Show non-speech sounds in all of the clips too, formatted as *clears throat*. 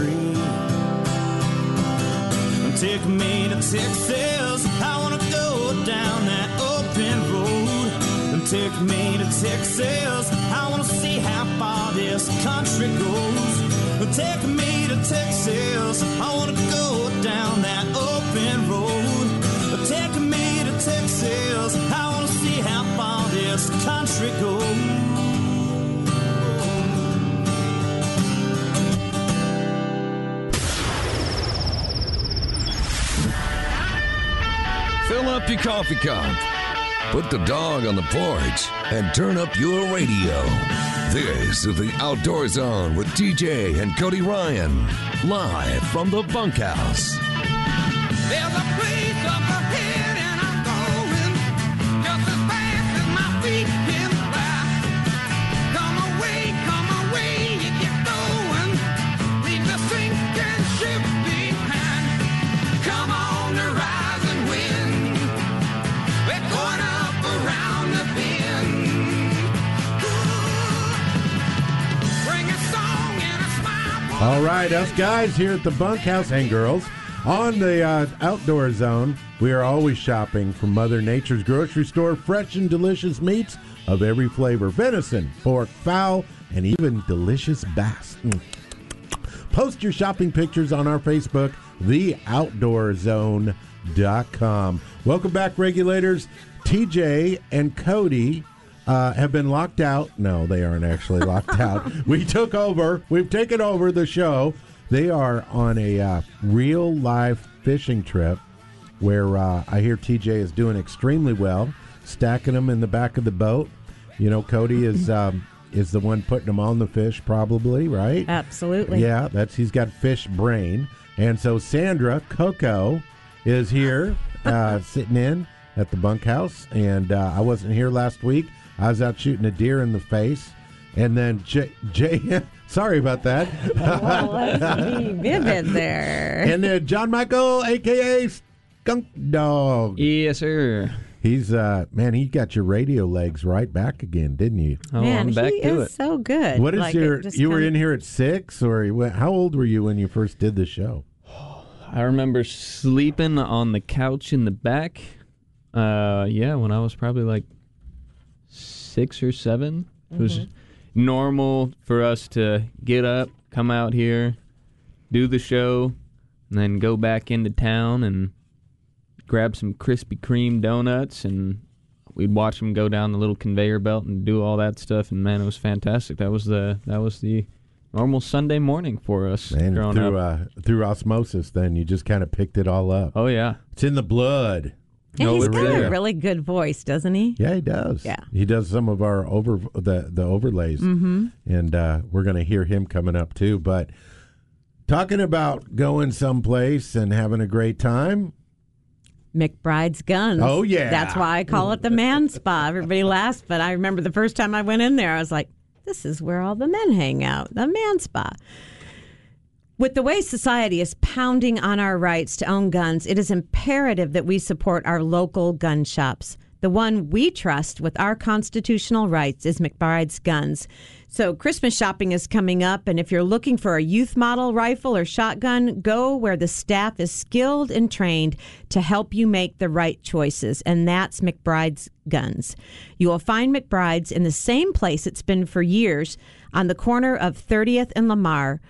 country. Take me to Texas. I wanna go down that open road. Take me to Texas. I wanna see how far this country goes. Take me to Texas. I wanna go down that open road. Take me to Texas. I wanna see how far this country goes. Your coffee cup. Put the dog on the porch and turn up your radio. This is the Outdoor Zone with TJ and Cody Ryan, live from the bunkhouse. Right, us guys here at the bunkhouse and girls on the uh, outdoor zone. We are always shopping from Mother Nature's grocery store, fresh and delicious meats of every flavor venison, pork, fowl, and even delicious bass. Mm. Post your shopping pictures on our Facebook, theoutdoorzone.com. Welcome back, regulators. TJ and Cody uh, have been locked out. No, they aren't actually locked *laughs* out. We took over, we've taken over the show. They are on a uh, real live fishing trip where uh, I hear TJ is doing extremely well, stacking them in the back of the boat. You know, Cody is *laughs* um, is the one putting them on the fish, probably, right? Absolutely. Yeah, that's he's got fish brain, and so Sandra Coco is here, uh, *laughs* sitting in at the bunkhouse, and uh, I wasn't here last week. I was out shooting a deer in the face, and then Jay, Jay *laughs* sorry about that, Well, let's be vivid there. and then John Michael, aka Skunk Dog. Yes, sir. He's uh man, he got your radio legs right back again, didn't you? Oh, Man, I'm back he to is it. so good. What is Like, your? You were in here at six, or went- how old were you when you first did the show? *sighs* I remember sleeping on the couch in the back. Uh, yeah, when I was probably like six or seven. It was normal for us to get up, come out here, do the show, and then go back into town and grab some Krispy Kreme donuts and we'd watch them go down the little conveyor belt and do all that stuff and man it was fantastic that was the that was the normal sunday morning for us And growing through up uh, through osmosis, then you just kind of picked it all up. oh yeah It's in the blood. And No, he's got a really good voice, doesn't he? Yeah, he does. Yeah. he does some of our over the the overlays, mm-hmm. and uh, we're going to hear him coming up too. But talking about going someplace and having a great time. McBride's Guns. Oh, yeah. That's why I call it the man spa. Everybody laughs, but I remember the first time I went in there, I was like, this is where all the men hang out, the man spa. With the way society is pounding on our rights to own guns, it is imperative that we support our local gun shops. The one we trust with our constitutional rights is McBride's Guns. So, Christmas shopping is coming up, and if you're looking for a youth model rifle or shotgun, go where the staff is skilled and trained to help you make the right choices, and that's McBride's Guns. You will find McBride's in the same place it's been for years on the corner of 30th and Lamar.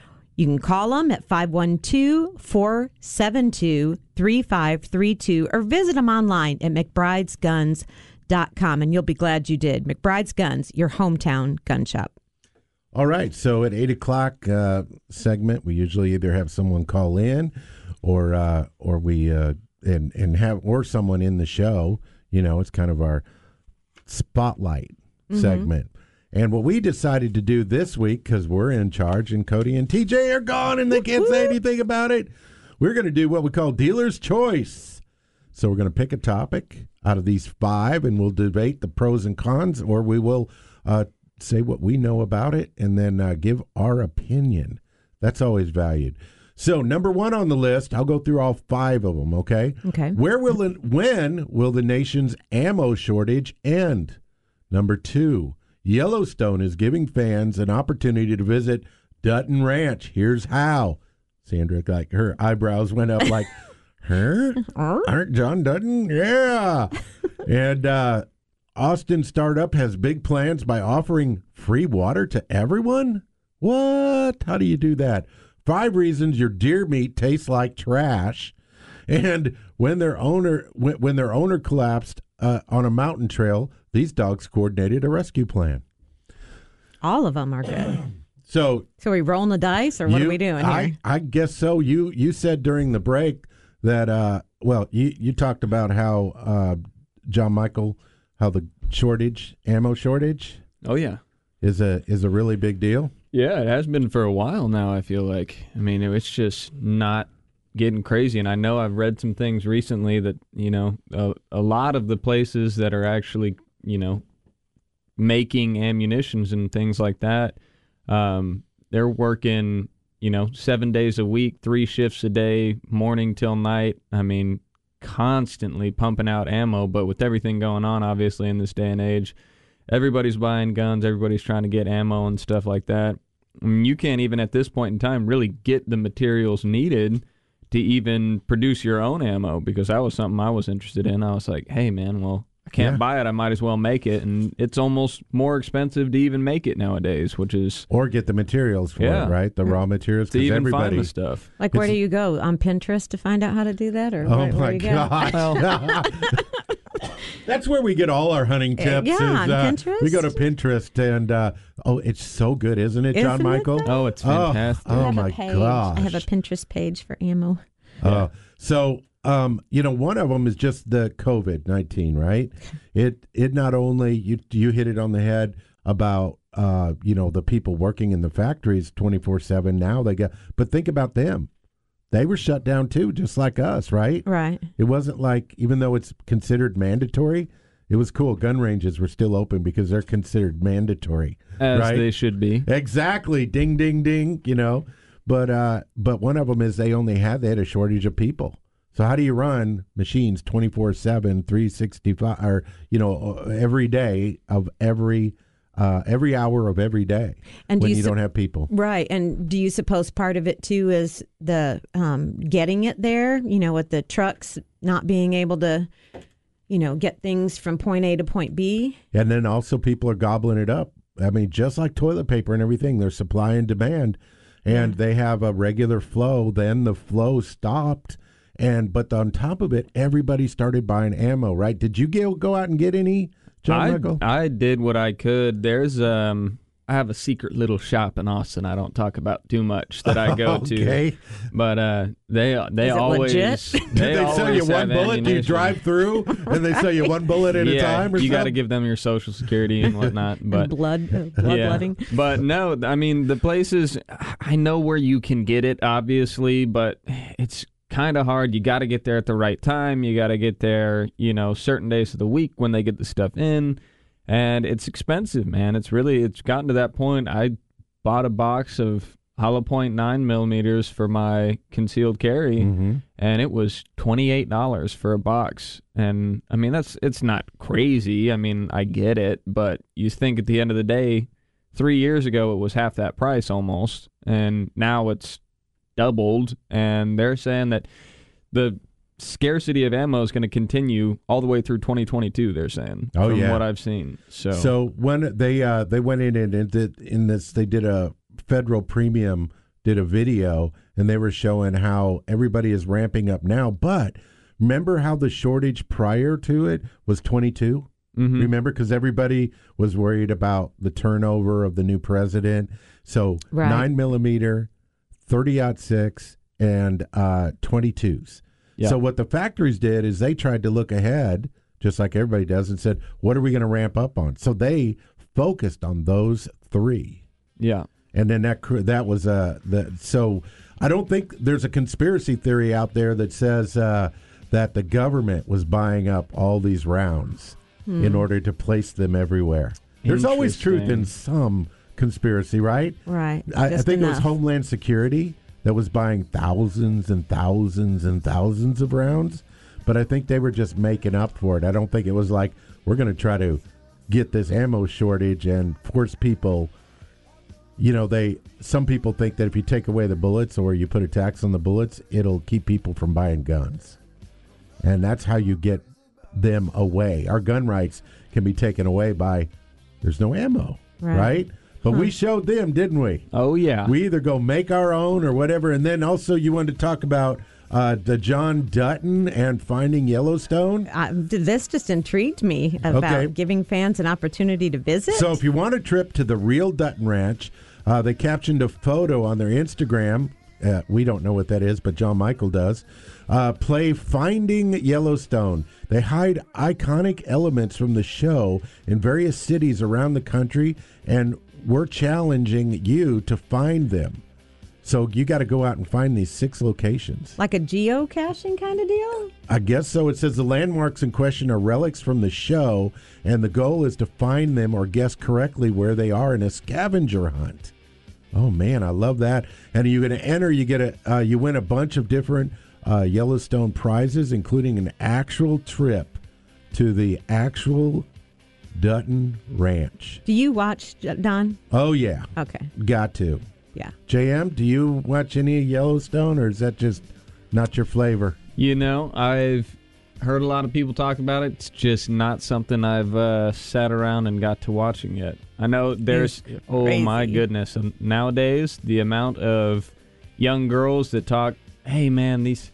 You can call them at 512 472 3532 or visit them online at McBride'sGuns.com and you'll be glad you did. McBride's Guns, your hometown gun shop. All right, so at eight o'clock uh, segment, we usually either have someone call in, or uh, or we uh, and and have or someone in the show. You know, it's kind of our spotlight segment. And what we decided to do this week, because we're in charge, and Cody and TJ are gone, and they can't say anything about it. We're going to do what we call dealer's choice. So we're going to pick a topic out of these five, and we'll debate the pros and cons, or we will uh, say what we know about it and then uh, give our opinion. That's always valued. So, number one on the list, I'll go through all five of them. Okay. Okay. Where will it, when will the nation's ammo shortage end? Number two, Yellowstone is giving fans an opportunity to visit Dutton Ranch. Here's how. Sandra, like her eyebrows went up, like, *laughs* her? Aren't John Dutton? Yeah. and uh, Austin startup has big plans by offering free water to everyone. What? How do you do that? Five reasons your deer meat tastes like trash. And when their owner when, when their owner collapsed uh, on a mountain trail, these dogs coordinated a rescue plan. All of them are good. *clears throat* So So are we rolling the dice, or what you- are we doing I, here? I guess so. You you said during the break that uh well you you talked about how uh John Michael how the shortage ammo shortage Oh yeah. is a is a really big deal. Yeah, it has been for a while now. I feel like. I mean, it's just not getting crazy. And I know I've read some things recently that you know a, a lot of the places that are actually you know making ammunitions and things like that, um, they're working you know seven days a week, three shifts a day, morning till night. I mean, constantly pumping out ammo. But with everything going on, obviously in this day and age everybody's buying guns, everybody's trying to get ammo and stuff like that. You can't even at this point in time really get the materials needed to even produce your own ammo because that was something I was interested in. I was like, hey man, well, I can't Yeah. buy it. I might as well make it, and it's almost more expensive to even make it nowadays, which is Or get the materials for Yeah. it, right? The raw materials to because even everybody. find the stuff. Like, where do you go on Pinterest to find out how to do that, or Oh where, where my do you go? *laughs* *laughs* *laughs* That's where we get all our hunting Uh, tips. yeah, is, on uh, Pinterest. We go to Pinterest and uh, oh, it's so good, isn't it, John Isn't it, Michael? though? Oh, it's Oh, fantastic. I Oh have my a gosh! I have a Pinterest page for ammo. Uh, so, um, you know, one of them is just the COVID nineteen, right? *laughs* It it not only you you hit it on the head about uh, you know the people working in the factories twenty four seven now they got, but think about them. They were shut down too, just like us, right? Right. It wasn't like even though it's considered mandatory, it was cool. Gun ranges were still open because they're considered mandatory, As right? they should be. Exactly. Ding ding ding, you know. But uh but one of them is they only had they had a shortage of people. So how do you run machines 24/7 365 or you know uh, every day of every uh every hour of every day And do when you you, sup- don't have people? Right. And do you suppose part of it too is the um, getting it there? You know, with the trucks not being able to, you know, get things from point A to point B. And then also people are gobbling it up. I mean, just like toilet paper and everything, there's supply and demand, and they have a regular flow. Then the flow stopped, and but on top of it, everybody started buying ammo. Right? Did you go go out and get any, John I, Michael? I did what I could. There's um I have a secret little shop in Austin I don't talk about too much that I go *laughs* Okay. to. But uh they they always *laughs* legit? they, Did they sell you one have bullet? Do you drive through *laughs* and they sell you one bullet at yeah, a time? Or you got to give them your social security and whatnot. But and blood, uh, bloodletting. but no, I mean the places. I know where you can get it, obviously, but it's kind of hard. You got to get there at the right time. You got to get there, you know, certain days of the week when they get the stuff in, and it's expensive, man. It's really it's gotten to that point. I bought a box of hollow point nine millimeters for my concealed carry Mhm. and it was twenty eight dollars for a box. And I mean that's it's not crazy. I mean I get it, but you think at the end of the day, three years ago it was half that price almost, and now it's doubled. And they're saying that the scarcity of ammo is going to continue all the way through 2022. They're saying, Oh, from yeah. what I've seen. So, So when they uh, they went in and and did in this they did a federal premium did a video and they were showing how everybody is ramping up now. But remember how the shortage prior to it was 22. Mhm. Remember because everybody was worried about the turnover of the new president. So Right. nine millimeter, thirty ought six, and uh, 22s. Yeah. So what the factories did is they tried to look ahead, just like everybody does, and said, "What are we going to ramp up on?" So they focused on those three, yeah. and then that that was uh the so I don't think there's a conspiracy theory out there that says uh, that the government was buying up all these rounds in order to place them everywhere. There's always truth in some conspiracy, right? Right. I, I think it was. Homeland Security that was buying thousands and thousands and thousands of rounds, but I think they were just making up for it. I don't think it was like we're going to try to get this ammo shortage and force people. You know, they some people think that if you take away the bullets or you put a tax on the bullets, it'll keep people from buying guns, and that's how you get them away. Our gun rights can be taken away by there's no ammo, Right. right? But we showed them, didn't we? Oh yeah. We either go make our own or whatever. And then also, you wanted to talk about uh, the John Dutton and finding Yellowstone. Uh, this just intrigued me about Okay. giving fans an opportunity to visit. So, if you want a trip to the real Dutton Ranch, uh, they captioned a photo on their Instagram. Uh, we don't know what that is, but John Michael does. Uh, play Finding Yellowstone. They hide iconic elements from the show in various cities around the country, and we're challenging you to find them. So you got to go out and find these six locations. like a geocaching kind of deal? I guess so. It says the landmarks in question are relics from the show, and the goal is to find them or guess correctly where they are in a scavenger hunt. Oh man, I love that! And you're going to enter. You get a uh, you win a bunch of different uh, Yellowstone prizes, including an actual trip to the actual Dutton Ranch. Do you watch, Don? Oh yeah, Okay. got to. Yeah. JM, do you watch any Yellowstone, or is that just not your flavor? You know, I've heard a lot of people talk about it. It's just not something I've uh, sat around and got to watching yet. I know there's oh my goodness, nowadays the amount of young girls that talk, "Hey man, these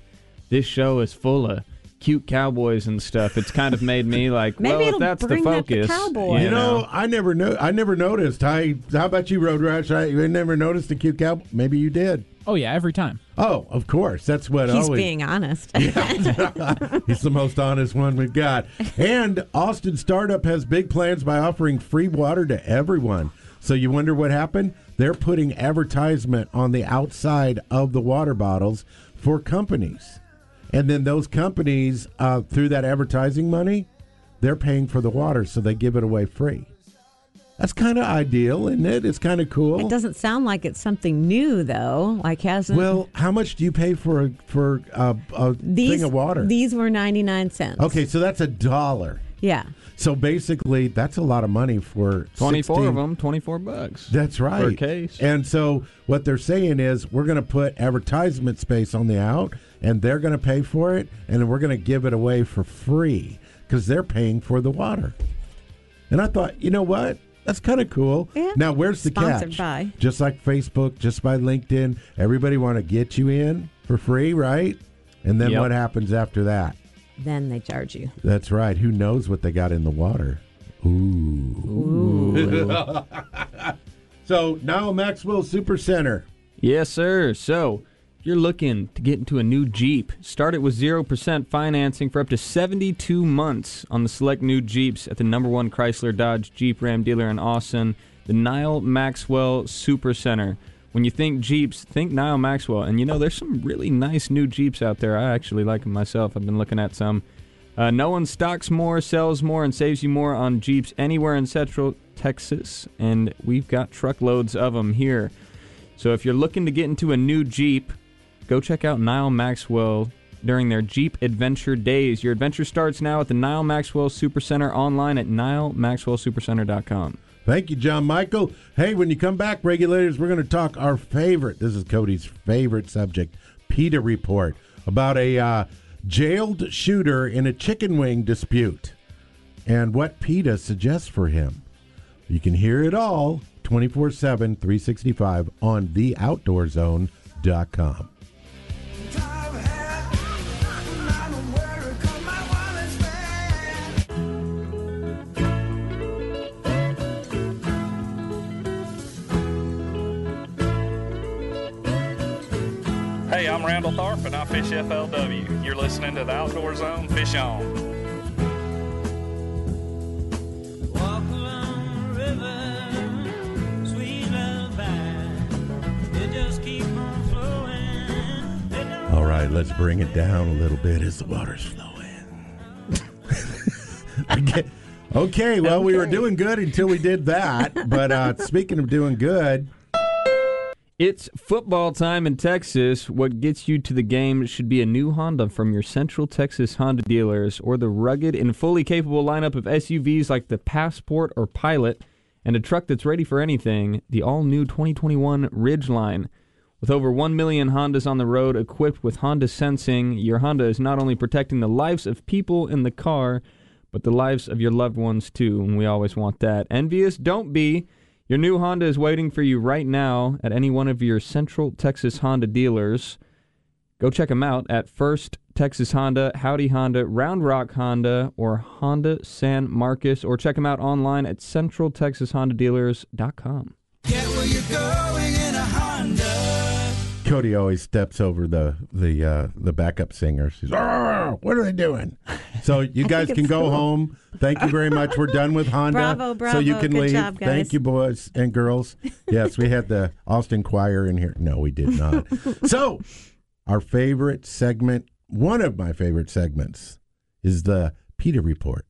this show is full of cute cowboys and stuff." It's kind of made me like, Maybe well, if it'll that's the bring out the focus, cowboy. You know, I never know. I never noticed. I. How about you, Road Rash? I you never noticed the cute cow. Maybe you did. Oh yeah, every time. Oh, of course. That's what He's always. being honest. *laughs* Yeah. He's the most honest one we've got. And Austin Startup has big plans by offering free water to everyone. So you wonder what happened? They're putting advertisement on the outside of the water bottles for companies. And then those companies, uh, through that advertising money, they're paying for the water, so they give it away free. That's kind of ideal, isn't it? It's kind of cool. it doesn't sound like it's something new, though. Like hasn't Well, how much do you pay for a, for a, a these thing of water? These were ninety nine cents. okay, so that's a dollar. Yeah. So basically, that's a lot of money for twenty-four 16 of them, twenty-four bucks. That's right. case. And so what they're saying is we're going to put advertisement space on the out, and they're going to pay for it, and we're going to give it away for free because they're paying for the water. And I thought, you know what? That's kind of cool. Yeah. Now, where's the Sponsored catch? by. Just like Facebook, just by LinkedIn, everybody want to get you in for free, right? And then Yep. what happens after that? Then they charge you. That's right. Who knows what they got in the water? Ooh. *laughs* so now Maxwell Super Center. Yes, sir. So, if you're looking to get into a new Jeep, start it with 0% financing for up to 72 months on the select new Jeeps at the number one Chrysler Dodge Jeep Ram dealer in Austin, the Nyle Maxwell Super Center. When you think Jeeps, think Nyle Maxwell. And you know, there's some really nice new Jeeps out there. I actually like them myself. I've been looking at some. Uh, no one stocks more, sells more, and saves you more on Jeeps anywhere in Central Texas. And we've got truckloads of them here. So if you're looking to get into a new Jeep, go check out Nyle Maxwell during their Jeep Adventure Days. Your adventure starts now at the Nyle Maxwell Supercenter online at nylemaxwellsupercenter.com. Thank you, John Michael. Hey, when you come back, regulators, we're going to talk our favorite. This is Cody's favorite subject, PETA report about a uh, jailed shooter in a chicken wing dispute and what PETA suggests for him. You can hear it all 24 7, 365 on theoutdoorzone.com. Hey, I'm Randall Tharp and I fish FLW. You're listening to the Outdoor Zone. Fish on. Walk along the river, sweet lullaby. It just keep on flowing. It don't All right, let's bring it down a little bit as the water's flowing. *laughs* I, get, Okay, well, we were doing good until we did that. But uh, speaking of doing good, It's football time in Texas. What gets you to the game should be a new Honda from your Central Texas Honda dealers or the rugged and fully capable lineup of SUVs like the Passport or Pilot and a truck that's ready for anything, the all new 2021 Ridgeline. With over 1 million Hondas on the road equipped with Honda Sensing, your Honda is not only protecting the lives of people in the car, but the lives of your loved ones too, and we always want that. Envious? Don't be. Your new Honda is waiting for you right now at any one of your Central Texas Honda dealers. Go check them out at First Texas Honda, Howdy Honda, Round Rock Honda, or Honda San Marcos, or check them out online at centraltexashondadealers.com. Get where a Honda. Cody always steps over the the uh, the backup singer. She's, what are they doing? So *laughs* you guys can go cool. home. Thank you very much. We're done with Honda. Bravo, So you can Good leave. job. Thank you, boys and girls. Yes, we had the Austin Choir in here. No, we did not. *laughs* so our favorite segment, one of my favorite segments, is the PETA report.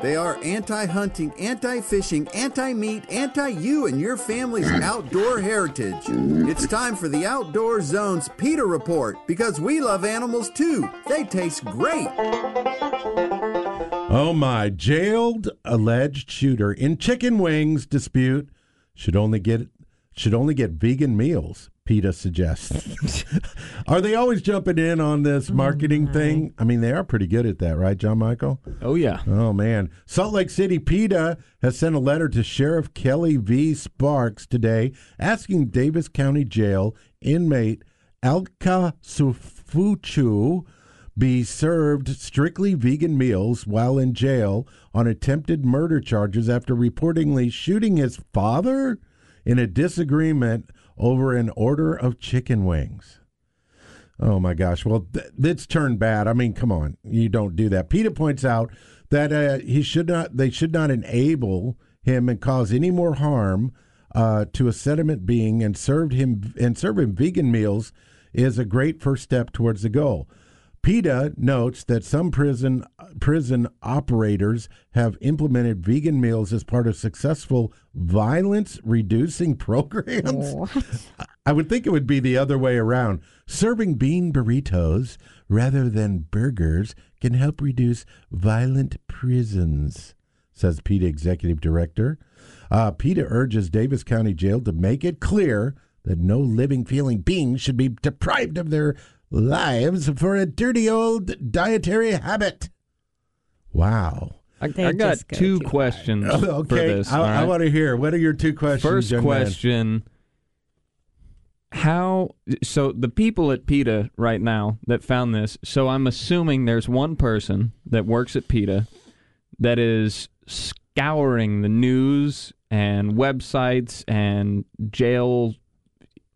They are anti hunting, anti fishing, anti meat, anti you and your family's *clears throat* outdoor heritage. It's time for the Outdoor Zone's PETA Report because we love animals too. They taste great. Oh my! Jailed alleged shooter in chicken wings dispute should only get should only get vegan meals. PETA suggests. *laughs* are they always jumping in on this oh marketing thing? I mean, they are pretty good at that, right, John Michael? Oh, yeah. Oh man, Salt Lake City PETA has sent a letter to Sheriff Kelly V. Sparks today, asking Davis County Jail inmate Alka Sufuchu be served strictly vegan meals while in jail on attempted murder charges after reportedly shooting his father in a disagreement over an order of chicken wings. Oh my gosh! Well, th- it's turned bad. I mean, come on, you don't do that. PETA points out that uh, he should not. They should not enable him and cause any more harm uh, to a sediment being, and served him and serve him vegan meals is a great first step towards the goal. PETA notes that some prison prison operators have implemented vegan meals as part of successful violence reducing *laughs* programs. I would think it would be the other way around. Serving bean burritos rather than burgers can help reduce violent prisons, says PETA executive director. Uh, PETA urges Davis County Jail to make it clear that no living, feeling being should be deprived of their lives for a dirty old dietary habit. Wow. I, I got go two too far. questions *laughs* okay, for this. I, all I want to hear. What are your two questions? First young man? question How so the people at PETA right now that found this, so I'm assuming there's one person that works at PETA that is scouring the news and websites and jail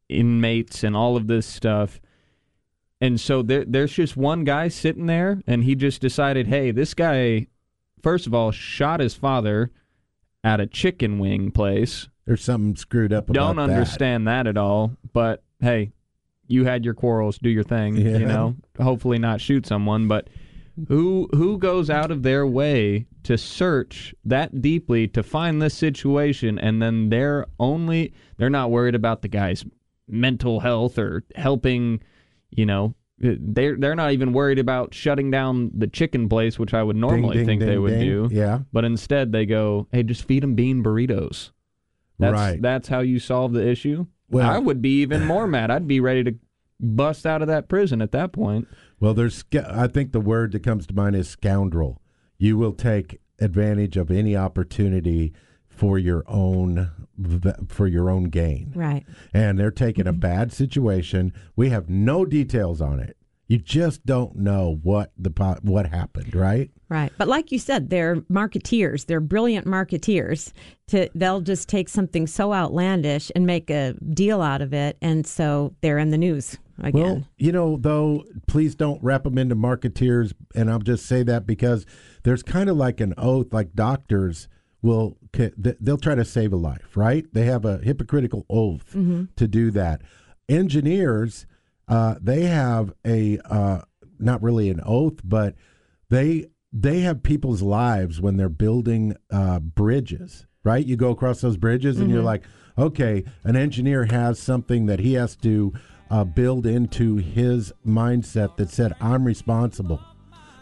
inmates and all of this stuff. And so there, there's just one guy sitting there, and he just decided, hey, this guy, first of all, shot his father at a chicken wing place. There's something screwed up about that. Don't that. understand that. at all. But hey, you had your quarrels. Do your thing. Yeah. You know, hopefully not shoot someone. But who who goes out of their way to search that deeply to find this situation, and then they're only they're not worried about the guy's mental health or helping. You know, they're they're not even worried about shutting down the chicken place, which I would normally ding, think they ding, would ding. do. Yeah. But instead, they go, "Hey, just feed them bean burritos." That's, Right. That's how you solve the issue. Well- I would be even more mad. I'd be ready to bust out of that prison at that point. Well, there's. I think the word that comes to mind is scoundrel. You will take advantage of any opportunity for your own for your own gain. Right. And they're taking a mm-hmm. bad situation. We have no details on it. You just don't know what the what happened, right? Right. But like you said, they're marketeers. They're brilliant marketeers. To they'll just take something so outlandish and make a deal out of it, and so they're in the news again. Well, you know, though, please don't wrap them into marketeers. And I'll just say that because there's kind of like an oath, like doctors will, th- they'll try to save a life, right? They have a hypocritical oath to do that. Engineers uh, they have a uh, not really an oath, but they they have people's lives when they're building uh, bridges. Right, you go across those bridges, and you're like, okay, an engineer has something that he has to uh, build into his mindset that said, I'm responsible.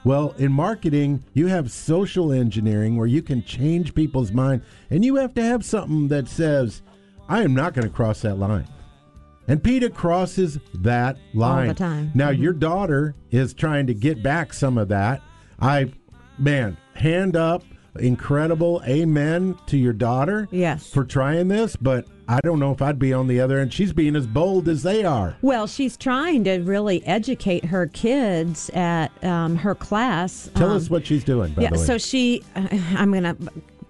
Well, in marketing, you have social engineering where you can change people's mind, and you have to have something that says, I am not going to cross that line. And PETA crosses that line. All the time. Now, mm-hmm. your daughter is trying to get back some of that. I, man, hand up, incredible amen to your daughter. Yes. For trying this, but I don't know if I'd be on the other end. She's being as bold as they are. Well, she's trying to really educate her kids at um, her class. Tell Um, us what she's doing, by yeah, the way. so she, *laughs* I'm going to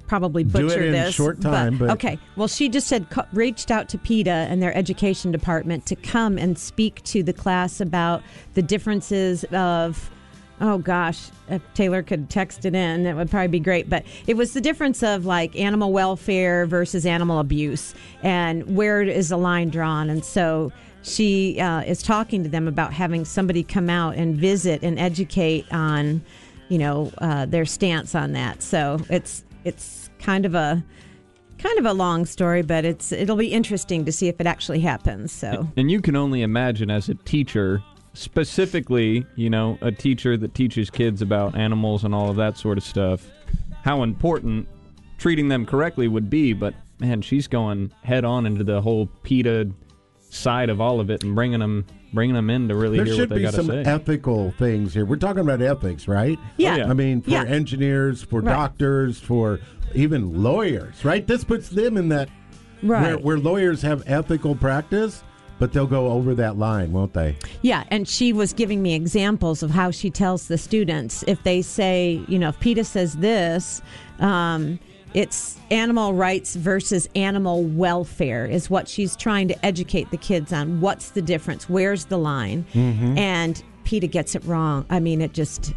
probably Do it butcher in this. short time, but- okay. Well, she just said co- reached out to PETA and their education department to come and speak to the class about the differences of. Oh gosh, if Taylor could text it in, that would probably be great. But it was the difference of like animal welfare versus animal abuse, and where is the line drawn. And so she uh, is talking to them about having somebody come out and visit and educate on you know uh, their stance on that. So it's it's kind of a kind of a long story, but it's it'll be interesting to see if it actually happens. So And you can only imagine as a teacher, specifically, you know, a teacher that teaches kids about animals and all of that sort of stuff, how important treating them correctly would be. But man, she's going head on into the whole PETA side of all of it and bringing them bringing them in to really there hear should what they be got to some say. ethical things here. We're talking about ethics, right? Yeah. Oh, yeah. I mean, for Yeah. engineers, for Right. doctors, for even lawyers, right? This puts them in that where, right, where lawyers have ethical practice, but they'll go over that line, won't they? yeah. And she was giving me examples of how she tells the students if they say, you know, if PETA says this. Um, it's animal rights versus animal welfare is what she's trying to educate the kids on. What's the difference? Where's the line? And PETA gets it wrong. I mean, it just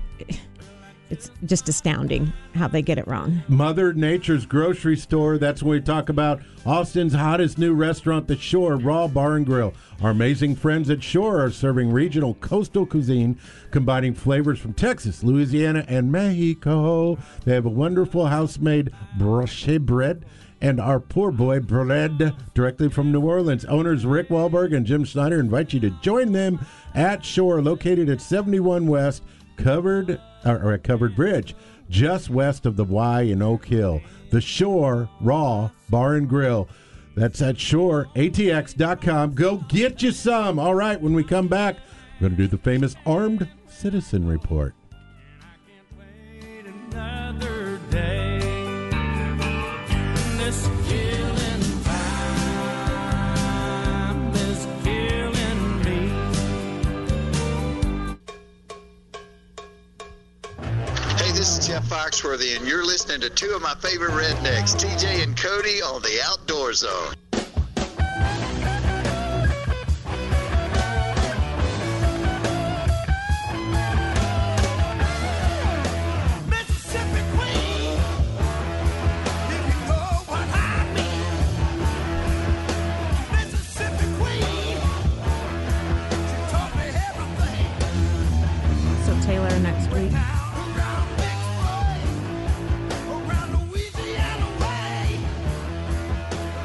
it's just astounding how they get it wrong. Mother Nature's grocery store. That's when we talk about Austin's hottest new restaurant, The Shore Raw Bar and Grill. Our amazing friends at Shore are serving regional coastal cuisine, combining flavors from Texas, Louisiana, and Mexico. They have a wonderful house-made brioche bread and our poor boy bread directly from New Orleans. Owners Rick Wahlberg and Jim Schneider invite you to join them at Shore, located at 71 West Covered or, at Covered Bridge, just west of the Y in Oak Hill. The Shore Raw Bar and Grill. That's at shoreatx.com. Go get you some. All right, when we come back, we're going to do the famous Armed Citizen Report. This is Jeff Foxworthy, and you're listening to two of my favorite rednecks, TJ and Cody, on the Outdoor Zone.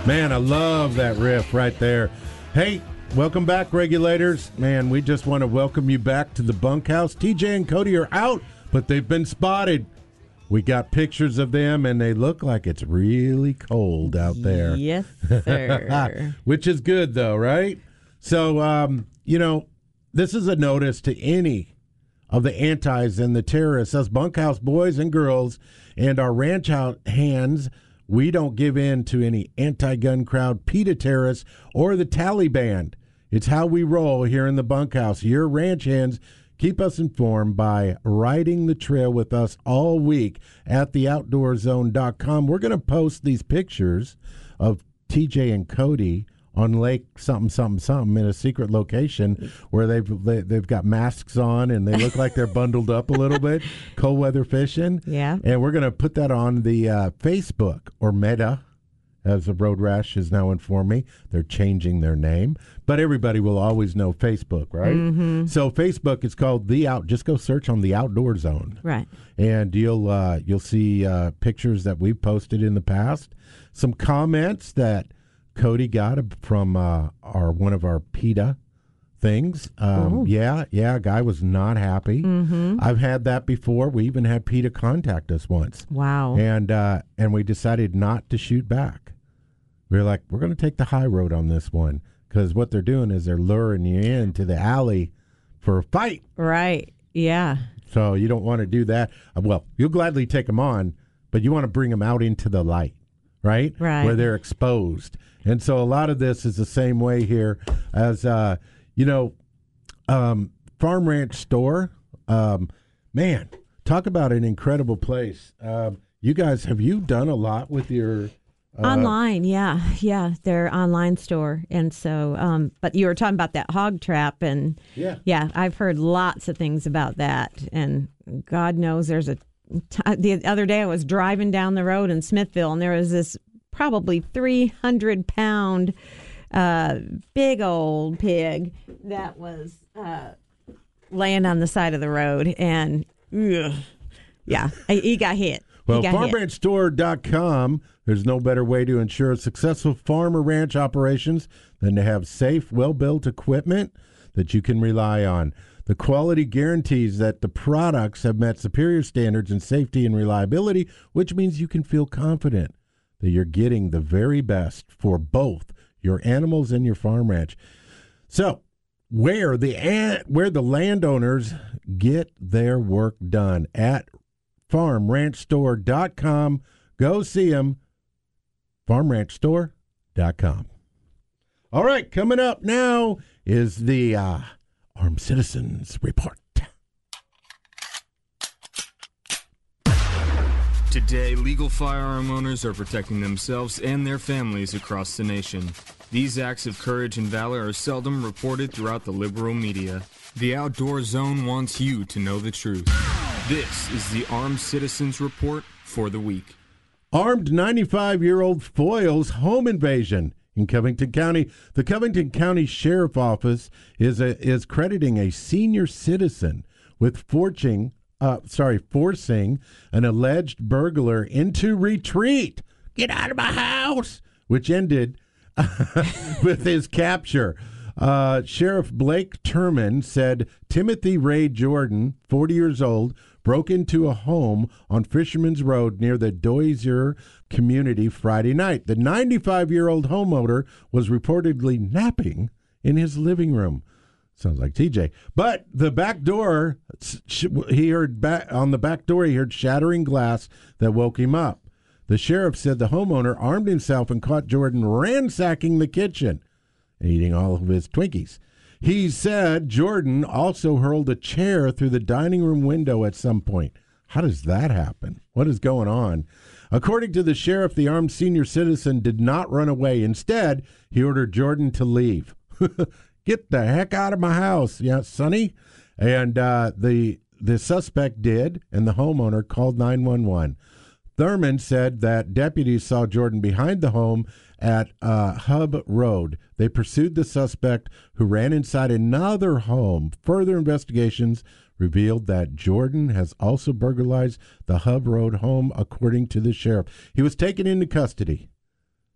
Man, I love that riff right there. Hey, welcome back, regulators. Man, we just want to welcome you back to the bunkhouse. TJ and Cody are out, but they've been spotted. We got pictures of them, and they look like it's really cold out there. Yes, sir. *laughs* Which is good, though, right? So, um, you know, this is a notice to any of the antis and the terrorists, us bunkhouse boys and girls, and our ranch out hands. We don't give in to any anti gun crowd, PETA terrorists, or the Taliban. It's how we roll here in the bunkhouse. Your ranch hands keep us informed by riding the trail with us all week at theoutdoorzone.com. We're going to post these pictures of TJ and Cody on Lake something something something in a secret location where they've they, they've got masks on and they look like they're bundled up a little bit, *laughs* cold weather fishing. Yeah. and we're gonna put that on the uh, Facebook or Meta. as the Road Rash has now informed me. They're changing their name, but everybody will always know Facebook, right? Mm-hmm. So Facebook is called the Out. Just go search on the Outdoor Zone Right. and you'll uh, you'll see uh, pictures that we've posted in the past, some comments that Cody got from uh, our one of our PETA things. Um, yeah, yeah, guy was not happy. I've had that before. We even had PETA contact us once, Wow. and uh, and we decided not to shoot back. We were like, we're going to take the high road on this one because what they're doing is they're luring you into the alley for a fight. Right. Yeah. So you don't want to do that. Uh, Well, you'll gladly take them on, but you want to bring them out into the light, right? Right. Where they're exposed. And so a lot of this is the same way here as, uh, you know, um, Farm Ranch Store. Um, man, talk about an incredible place. Um, you guys, have you done a lot with your. Uh, online, yeah, yeah, their online store, and so, um, but you were talking about that hog trap, and Yeah. yeah, I've heard lots of things about that, and God knows there's a. T- the other day I was driving down the road in Smithville, and there was this probably 300 pound, uh, big old pig that was uh, laying on the side of the road, and ugh, yeah, he got hit. Well, farmranchstore.com, there's no better way to ensure successful farm or ranch operations than to have safe, well built equipment that you can rely on. The quality guarantees that the products have met superior standards in safety and reliability, which means you can feel confident that you're getting the very best for both your animals and your farm ranch. So, where the an- where the landowners get their work done at farmranchstore.com. Go see them. Farmranchstore.com. All right, coming up now is the uh, Armed Citizens Report. Today, legal firearm owners are protecting themselves and their families across the nation. These acts of courage and valor are seldom reported throughout the liberal media. The Outdoor Zone wants you to know the truth. This is the Armed Citizens Report for the week. Armed 95 year old foils home invasion in Covington County. The Covington County Sheriff Office is a, is crediting a senior citizen with forging, uh, sorry, forcing an alleged burglar into retreat. Get out of my house, which ended *laughs* with his capture. Uh, Sheriff Blake Turman said Timothy Ray Jordan, 40 years old, broke into a home on Fisherman's Road near the Dozier community Friday night. The 95 year old homeowner was reportedly napping in his living room. Sounds like TJ. But the back door, he heard back on the back door, he heard shattering glass that woke him up. The sheriff said the homeowner armed himself and caught Jordan ransacking the kitchen, eating all of his Twinkies. He said Jordan also hurled a chair through the dining room window at some point. How does that happen? What is going on? According to the sheriff, the armed senior citizen did not run away. Instead, he ordered Jordan to leave. *laughs* Get the heck out of my house, yeah, Sonny. And uh, the the suspect did, and the homeowner called nine one one. Thurman said that deputies saw Jordan behind the home at uh, Hub Road. They pursued the suspect who ran inside another home. Further investigations revealed that Jordan has also burglarized the Hub Road home, according to the sheriff. He was taken into custody.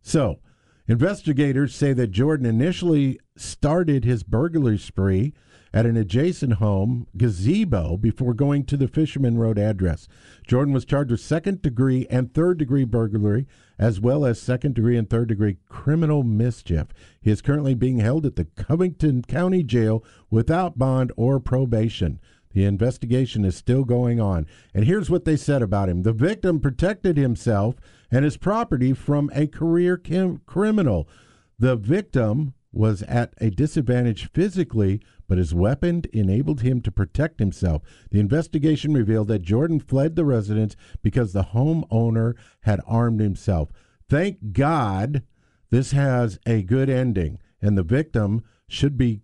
So, investigators say that Jordan initially started his burglary spree at an adjacent home, Gazebo, before going to the Fisherman Road address. Jordan was charged with second degree and third degree burglary, as well as second degree and third degree criminal mischief. He is currently being held at the Covington County Jail without bond or probation. The investigation is still going on. And here's what they said about him the victim protected himself and his property from a career criminal. The victim was at a disadvantage physically, but his weapon enabled him to protect himself. The investigation revealed that Jordan fled the residence because the homeowner had armed himself. Thank God this has a good ending, and the victim should be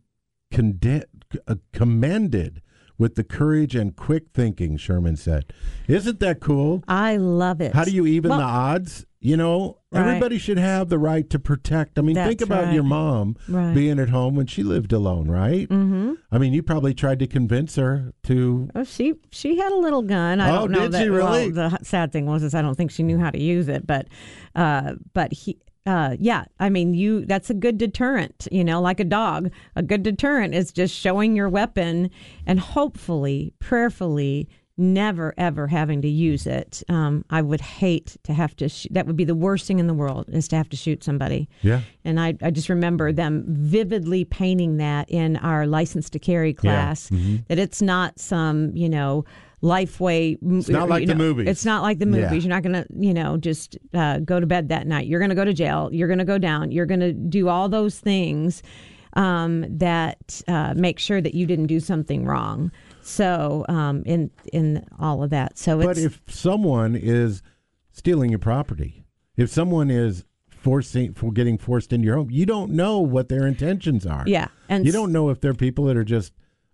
conde- uh, commended with the courage and quick thinking, Sherman said. Isn't that cool? I love it. How do you even Well, the odds? you know, Right. everybody should have the right to protect. I mean, think about right. your mom Right. being at home when she lived alone, right? Mm-hmm. I mean, you probably tried to convince her to. Oh, she she had a little gun. I Oh, don't know did that. she really? Well, the sad thing was is I don't think she knew how to use it, but uh, but he. Uh, yeah, I mean, you. That's a good deterrent. You know, like a dog. A good deterrent is just showing your weapon, and hopefully, prayerfully, never ever having to use it. Um, I would hate to have to. Sh- that would be the worst thing in the world is to have to shoot somebody. Yeah. And I, I just remember them vividly painting that in our license to carry class Mm-hmm. that it's not some, you know, Lifeway. It's not like the movies. It's not like the Yeah. movies. You're not going to, you know, just uh, go to bed that night. You're going to go to jail. You're going to go down. You're going to do all those things um, that uh, make sure that you didn't do something wrong. So um, in in all of that. So But if someone is stealing your property, if someone is forcing for getting forced into your home, you don't know what their intentions are. Yeah, and you don't know if they're people that are just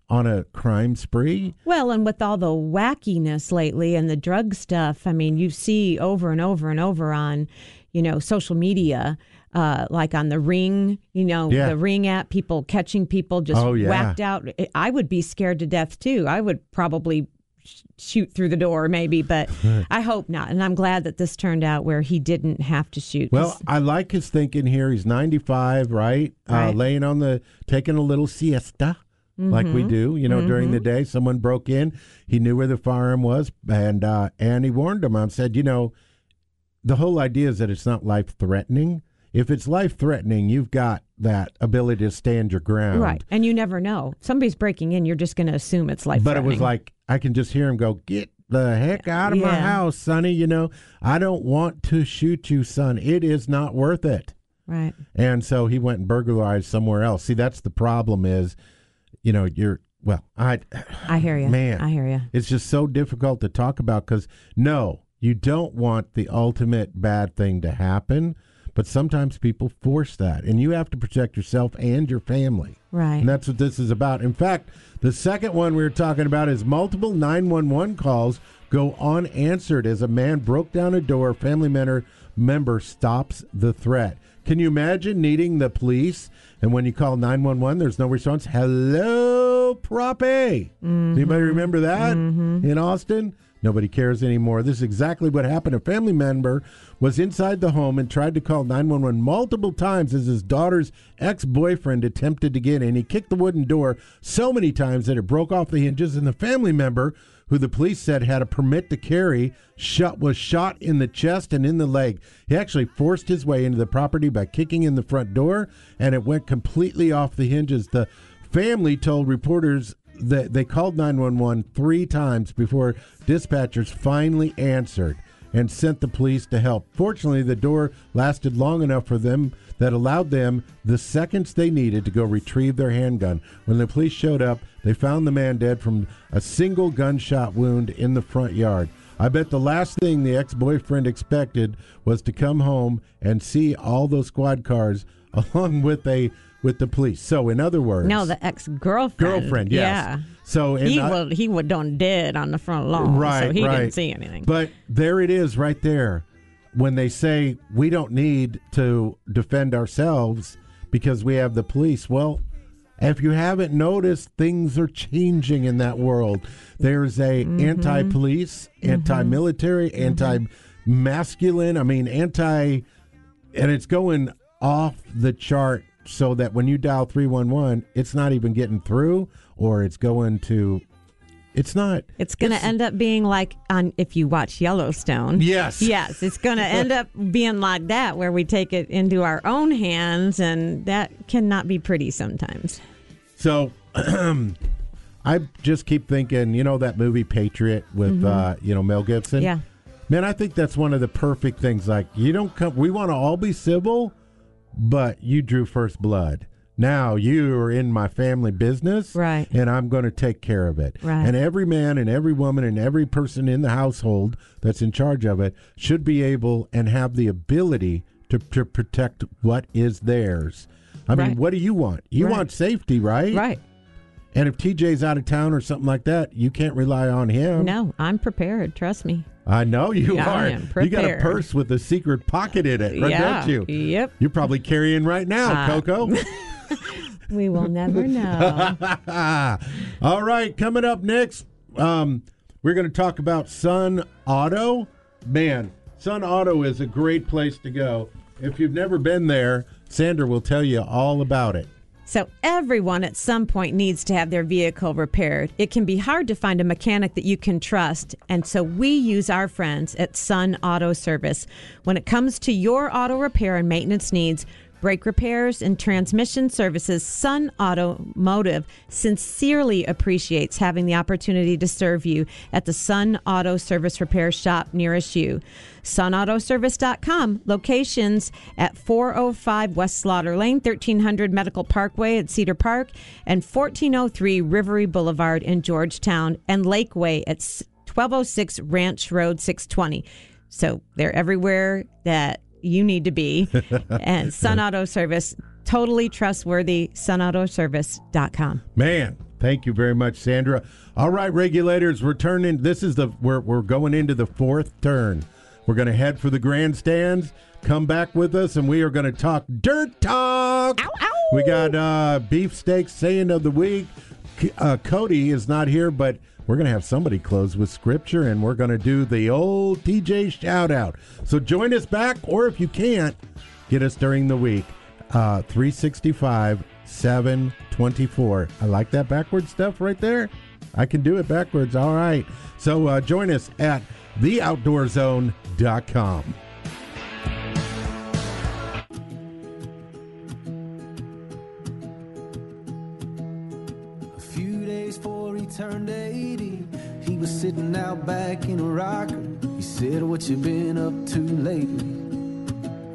on a crime spree. Well, and with all the wackiness lately and the drug stuff, I mean, you see over and over and over on, you know, social media, uh, like on the Ring, you know, Yeah. the Ring app, people catching people just Oh, yeah. whacked out. I would be scared to death too. I would probably shoot through the door, maybe, but *laughs* I hope not. And I'm glad that this turned out where he didn't have to shoot Well, I like his thinking here. He's 95, right? Uh, Right. laying on the, taking a little siesta. Like we do, you know, during the day, someone broke in. He knew where the firearm was, and uh, and he warned him. I said, you know, the whole idea is that it's not life threatening. If it's life threatening, you've got that ability to stand your ground. right. And you never know. Somebody's breaking in, you're just going to assume it's life But it was like I can just hear him go, "Get the heck out of my house, Sonny." You know, I don't want to shoot you, son. It is not worth it. Right. And so he went and burglarized somewhere else. See, that's the problem. Is you know you're well, I I hear you. man, I hear you. It's just so difficult to talk about because no, you don't want the ultimate bad thing to happen. But sometimes people force that, and you have to protect yourself and your family. Right. And that's what this is about. In fact, the second one we were talking about is multiple 911 calls go unanswered as a man broke down a door. Family member member stops the threat. Can you imagine needing the police and when you call 911 there's no response? Hello, Prop A. Anybody mm-hmm. remember that mm-hmm. in Austin? Nobody cares anymore. This is exactly what happened. A family member was inside the home and tried to call 911 multiple times as his daughter's ex boyfriend attempted to get in. He kicked the wooden door so many times that it broke off the hinges, and the family member, who the police said had a permit to carry, shot, was shot in the chest and in the leg. He actually forced his way into the property by kicking in the front door, and it went completely off the hinges. The family told reporters that they called 911 three times before dispatchers finally answered and sent the police to help. Fortunately, the door lasted long enough for them that allowed them the seconds they needed to go retrieve their handgun. When the police showed up, they found the man dead from a single gunshot wound in the front yard. I bet the last thing the ex boyfriend expected was to come home and see all those squad cars *laughs* along with a with the police. So, in other words, No, the ex girlfriend. girlfriend, yes. Yeah. So he I- would he would done dead on the front lawn, right, so he right. didn't see anything. But there it is, right there. When they say we don't need to defend ourselves because we have the police. Well, if you haven't noticed, things are changing in that world. There's a Mm-hmm. anti-police, anti-military, anti-masculine. I mean, anti, and it's going off the chart. So that when you dial three one one, it's not even getting through, or it's going to. It's not. it's going to end up being like on if you watch Yellowstone. Yes. Yes, it's going *laughs* to end up being like that where we take it into our own hands and that cannot be pretty sometimes. So *clears throat* I just keep thinking, you know, that movie Patriot with uh, you know Mel Gibson. Mm-hmm. Yeah. Man, I think that's one of the perfect things. Like, you don't come. We want to all be civil, but you drew first blood. Now you are in my family business, Right. And I'm going to take care of it. Right. And every man and every woman and every person in the household that's in charge of it should be able and have the ability to, to protect what is theirs. I mean, Right. what do you want? You Right. want safety, right? Right. And if TJ's out of town or something like that, you can't rely on him. No, I'm prepared. Trust me. I know you Yeah, are. You got a purse with a secret pocket in it, right, Yeah, don't you? yep. You're probably carrying right now, Uh, Coco. *laughs* We will never know. *laughs* All right, coming up next, um, we're going to talk about Sun Auto. Man, Sun Auto is a great place to go. If you've never been there, Sandra will tell you all about it. So, everyone at some point needs to have their vehicle repaired. It can be hard to find a mechanic that you can trust, and so we use our friends at Sun Auto Service. When it comes to your auto repair and maintenance needs, brake repairs, and transmission services, Sun Automotive sincerely appreciates having the opportunity to serve you at the Sun Auto Service Repair Shop nearest you. SunAutoservice.com, locations at 405 West Slaughter Lane, 1300 Medical Parkway at Cedar Park, and 1403 Rivery Boulevard in Georgetown, and Lakeway at 1206 Ranch Road 620. So they're everywhere that you need to be. *laughs* and Sun Auto Service, totally trustworthy, sunautoservice.com. Man, thank you very much, Sandra. All right, regulators, we're turning. This is the we're we're going into the fourth turn. We're going to head for the grandstands. Come back with us, and we are going to talk dirt talk. Ow, ow. We got uh, beefsteak saying of the week. C- Uh, Cody is not here, but we're going to have somebody close with scripture, and we're going to do the old TJ shout out. So join us back, or if you can't, get us during the week. Uh, 365 724. I like that backward stuff right there. I can do it backwards. All right. So uh, join us at theoutdoorzone.com. A few days 80, he was sitting out back in a rocker. He said, What you been up to lately?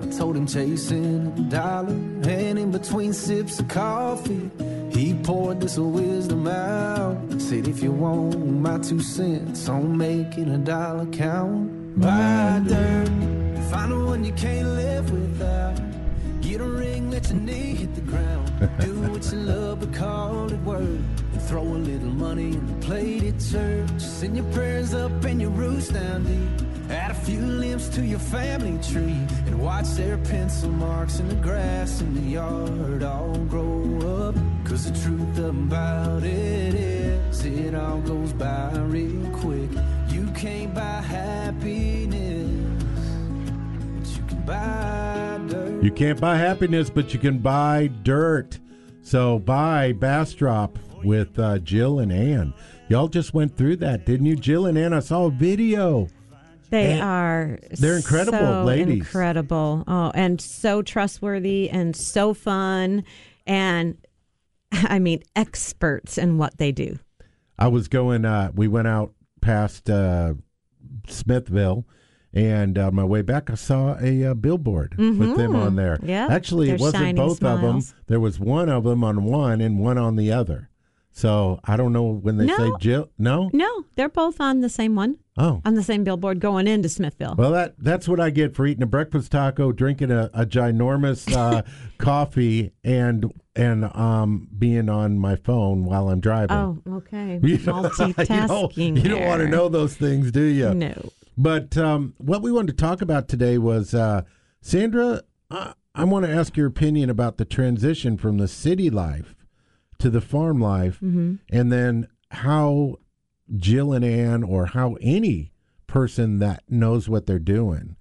I told him chasing a dollar, and in between sips of coffee, he poured this wisdom out. Said, If you want my two cents on making a dollar count, buy dirt, find the one you can't live without. Get a ring, let your knee hit the ground. Do what you love, but call it work. And throw a little money in the plate at church. Send your prayers up and your roots down deep. Add a few limbs to your family tree. And watch their pencil marks in the grass in the yard all grow up. Cause the truth about it is, it all goes by real quick. You can't buy happiness, but you can buy. You can't buy happiness, but you can buy dirt. So buy Bastrop with uh, Jill and Ann. Y'all just went through that, didn't you? Jill and Ann, I saw a video. They And are they're incredible so ladies. Incredible. Oh, and so trustworthy and so fun and *laughs* I mean experts in what they do. I was going, uh, we went out past uh, Smithville, and on my way back, I saw a uh, billboard with them on there. Mm-hmm. Yeah, Actually, it they're wasn't shining both of them. There was one of them on one and one on the other. So I don't know when they No. say Jill. No? No, they're both on the same one. Oh. On the same billboard going into Smithville. Well, that that's what I get for eating a breakfast taco, drinking a, a ginormous uh, *laughs* coffee, and and um, being on my phone while I'm driving. oh, okay. *laughs* You know, Multitasking. *laughs* You don't, you don't want to know those things, do you? No. But um, what we wanted to talk about today was uh, Sandra. I, I want to ask your opinion about the transition from the city life to the farm life, Mm-hmm. and then how Jill and Ann, or how any person that knows what they're doing,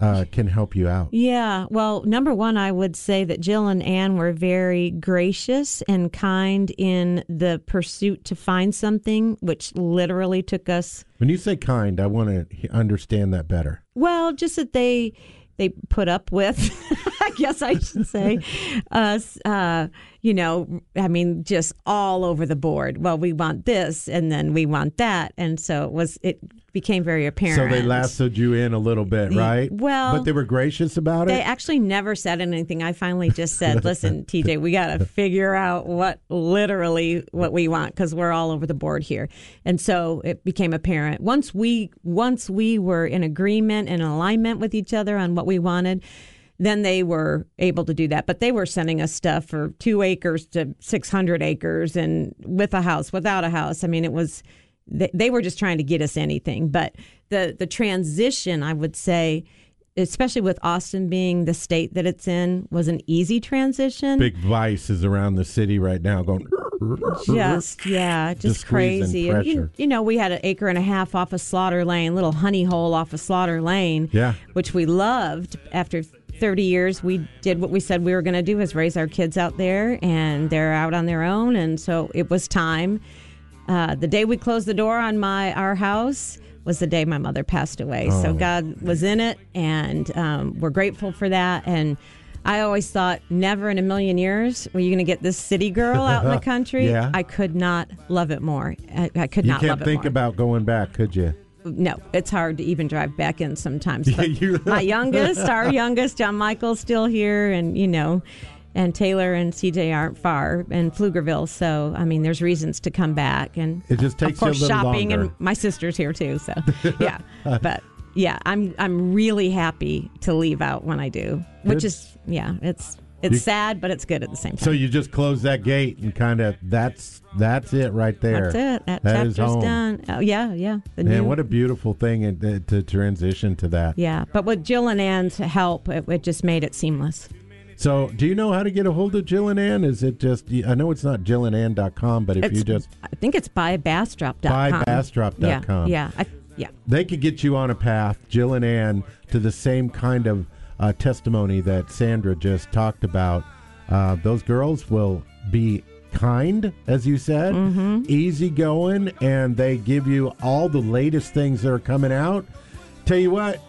uh, can help you out. Yeah. Well, number one, I would say that Jill and Ann were very gracious and kind in the pursuit to find something, which literally took us When you say kind, I want to understand that better. Well, just that they they put up with, *laughs* I guess I should say, *laughs* us. Uh, you know, I mean, just all over the board. Well, we want this, and then we want that, and so it was. It became very apparent. So they lassoed you in a little bit, right? well, but they were gracious about it. They actually never said anything. I finally just said, *laughs* "Listen, TJ, we got to figure out what literally what we want because we're all over the board here." And so it became apparent once we once we were in agreement and alignment with each other on what we wanted. Then they were able to do that, but they were sending us stuff for two acres to six hundred acres, and with a house, without a house. I mean, it was they, they were just trying to get us anything. But the the transition, I would say, especially with Austin being the state that it's in, was an easy transition. Big vice is around the city right now going. just yeah, just, Just crazy. And you, you know, we had an acre and a half off of Slaughter Lane, little honey hole off of Slaughter Lane, Yeah. which we loved. After 30 years, we did what we said we were going to do: is raise our kids out there, and they're out on their own. And so it was time. Uh, the day we closed the door on my our house was the day my mother passed away. Oh. So God was in it, and um, we're grateful for that. And I always thought, never in a million years were you going to get this city girl out in the *laughs* country. Yeah. I could not love it more. I, I could You not You can't think more. about going back, could you? No, it's hard to even drive back in sometimes. *laughs* Yeah, my *laughs* youngest, our youngest, John Michael's still here, and you know, and Taylor and CJ aren't far, and Pflugerville. So I mean, there's reasons to come back, and It just takes of course you a little shopping, longer. and my sister's here too. So *laughs* yeah, but yeah, I'm I'm really happy to leave out when I do, which Good. is yeah, it's it's You- sad, but it's good at the same time. So you just close that gate and kind of that's that's it right there. That's it. That, That is chapter's done. Oh, yeah, yeah. The Man, new- what a beautiful thing uh, to transition to that. yeah, but with Jill and Ann's help, it, it just made it seamless. So, do you know how to get a hold of Jill and Ann? Is it just I know it's not jillandann.com, but if It's, you just I think it's buybastrop.com. Buybastrop.com. Yeah, yeah, I, yeah. they could get you on a path, Jill and Ann, to the same kind of uh, testimony that Sandra just talked about. Uh, those girls will be kind, as you said, Mm-hmm. easygoing, and they give you all the latest things that are coming out. Tell you what,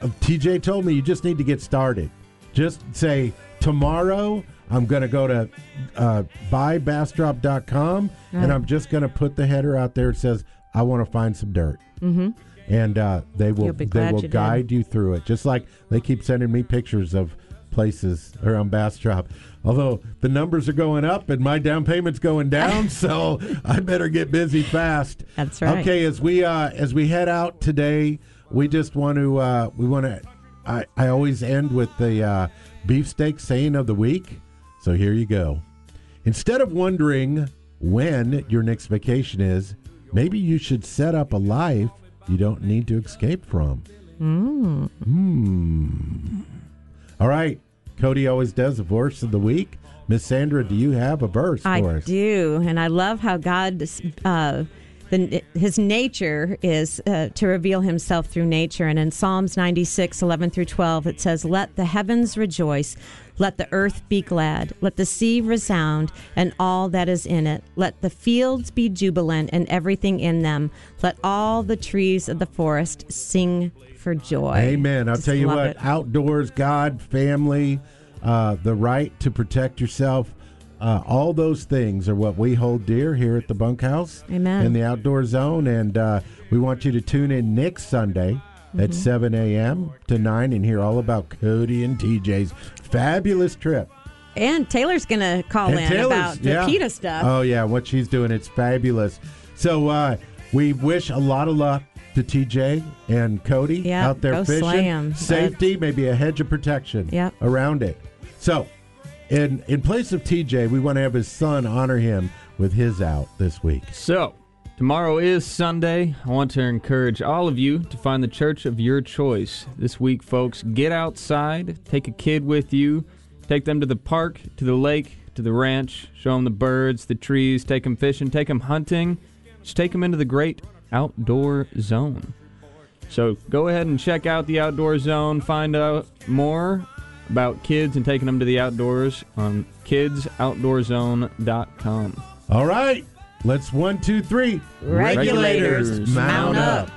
TJ told me you just need to get started. Just say, tomorrow I'm going to go to uh, buybastrop.com and I'm just going to put the header out there that says, I want to find some dirt Mm-hmm. And uh, they will they will you did. guide you through it. Just like they keep sending me pictures of places around Bastrop. Although the numbers are going up and my down payment's going down, *laughs* so I better get busy fast. That's right. Okay, as we uh, as we head out today, we just want to uh, we want to. I, I always end with the uh, beefsteak saying of the week. So here you go. Instead of wondering when your next vacation is, maybe you should set up a life you don't need to escape from. Mm. Hmm. All right. Cody always does a verse of the week. Miss Sandra, do you have a verse I for us? do, and I love how God, uh, the, His nature is uh, to reveal Himself through nature. And in Psalms 96, 11 through 12, it says, "Let the heavens rejoice, let the earth be glad, let the sea resound, and all that is in it. Let the fields be jubilant, and everything in them. Let all the trees of the forest sing for joy." Amen. I'll Just tell you what, it. outdoors, God, family, uh, the right to protect yourself, uh, all those things are what we hold dear here at the bunkhouse Amen. in the outdoor zone. And uh, we want you to tune in next Sunday at Mhm. 7 a.m. to 9 and hear all about Cody and TJ's fabulous trip. And Taylor's going to call And in Taylor's- about the yeah. PETA stuff. Oh yeah, what she's doing, it's fabulous. So uh, we wish a lot of luck to TJ and Cody Yeah, out there go fishing. slay 'em. Safety, maybe a hedge of protection Yep. around it. So, in in place of TJ, we want to have his son honor him with his out this week. So, tomorrow is Sunday. I want to encourage all of you to find the church of your choice. This week, folks, get outside, take a kid with you, take them to the park, to the lake, to the ranch, show them the birds, the trees, take them fishing, take them hunting. Just take them into the great outdoor zone. So, go ahead and check out the outdoor zone, find out more about kids and taking them to the outdoors on kidsoutdoorzone.com. All right, let's one, two, three. Regulators, mount mount up.